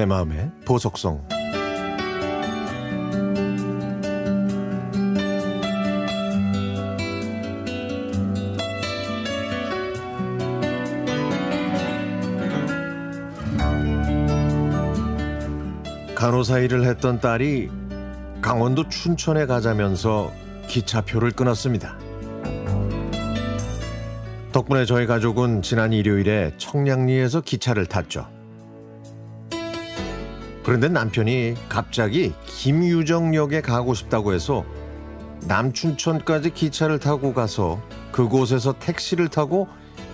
내 마음의 보석성 간호사 일을 했던 딸이 강원도 춘천에 가자면서 기차표를 끊었습니다. 덕분에 저희 가족은 지난 일요일에 청량리에서 기차를 탔죠. 그런데 남편이 갑자기 김유정역에 가고 싶다고 해서 남춘천까지 기차를 타고 가서 그곳에서 택시를 타고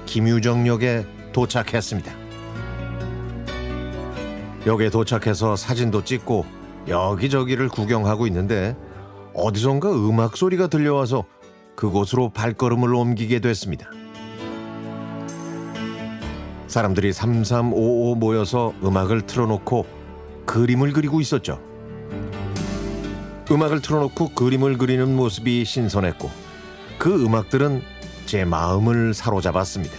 김유정역에 도착했습니다. 역에 도착해서 사진도 찍고 여기저기를 구경하고 있는데 어디선가 음악 소리가 들려와서 그곳으로 발걸음을 옮기게 됐습니다. 사람들이 삼삼오오 모여서 음악을 틀어놓고 그림을 그리고 있었죠. 음악을 틀어놓고 그림을 그리는 모습이 신선했고 그 음악들은 제 마음을 사로잡았습니다.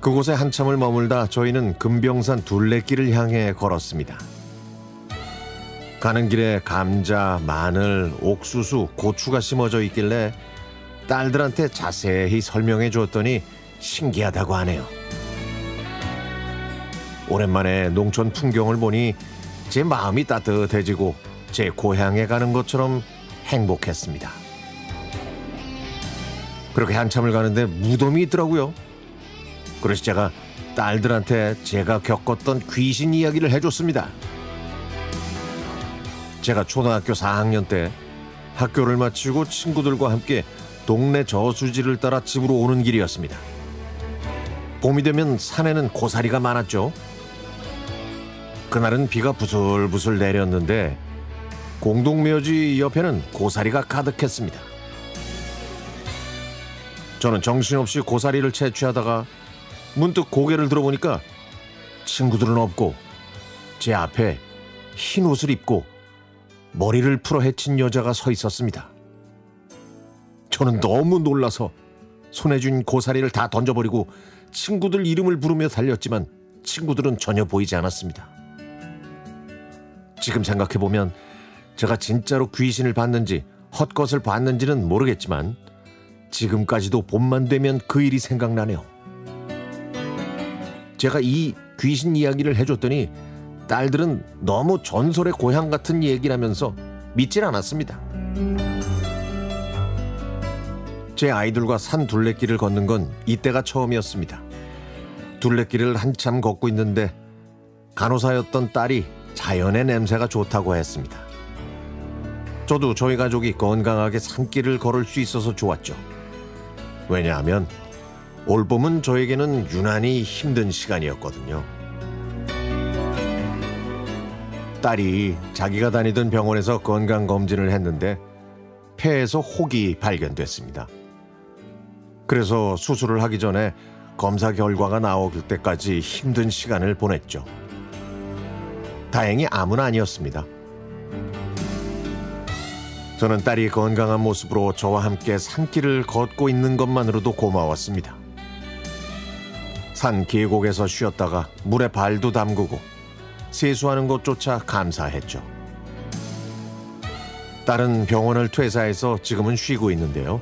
그곳에 한참을 머물다 저희는 금병산 둘레길을 향해 걸었습니다. 가는 길에 감자, 마늘, 옥수수, 고추가 심어져 있길래 딸들한테 자세히 설명해 주었더니 신기하다고 하네요. 오랜만에 농촌 풍경을 보니 제 마음이 따뜻해지고 제 고향에 가는 것처럼 행복했습니다. 그렇게 한참을 가는데 무덤이 있더라고요. 그래서 제가 딸들한테 제가 겪었던 귀신 이야기를 해줬습니다. 제가 초등학교 4학년 때 학교를 마치고 친구들과 함께 동네 저수지를 따라 집으로 오는 길이었습니다. 봄이 되면 산에는 고사리가 많았죠. 그날은 비가 부슬부슬 내렸는데 공동묘지 옆에는 고사리가 가득했습니다. 저는 정신없이 고사리를 채취하다가 문득 고개를 들어보니까 친구들은 없고 제 앞에 흰 옷을 입고 머리를 풀어 헤친 여자가 서 있었습니다. 저는 너무 놀라서 손에 쥔 고사리를 다 던져버리고 친구들 이름을 부르며 달렸지만 친구들은 전혀 보이지 않았습니다. 지금 생각해보면 제가 진짜로 귀신을 봤는지 헛것을 봤는지는 모르겠지만 지금까지도 봄만 되면 그 일이 생각나네요. 제가 이 귀신 이야기를 해줬더니 딸들은 너무 전설의 고향 같은 얘기라면서 믿질 않았습니다. 제 아이들과 산 둘레길을 걷는 건 이때가 처음이었습니다. 둘레길을 한참 걷고 있는데 간호사였던 딸이 자연의 냄새가 좋다고 했습니다. 저도 저희 가족이 건강하게 산길을 걸을 수 있어서 좋았죠. 왜냐하면 올 봄은 저에게는 유난히 힘든 시간이었거든요. 딸이 자기가 다니던 병원에서 건강 검진을 했는데 폐에서 혹이 발견됐습니다. 그래서 수술을 하기 전에 검사 결과가 나올 때까지 힘든 시간을 보냈죠. 다행히 암은 아니었습니다. 저는 딸이 건강한 모습으로 저와 함께 산길을 걷고 있는 것만으로도 고마웠습니다. 산 계곡에서 쉬었다가 물에 발도 담그고 세수하는 것조차 감사했죠. 딸은 병원을 퇴사해서 지금은 쉬고 있는데요.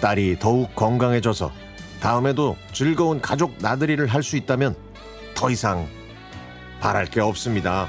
딸이 더욱 건강해져서 다음에도 즐거운 가족 나들이를 할 수 있다면 더 이상 바랄 게 없습니다.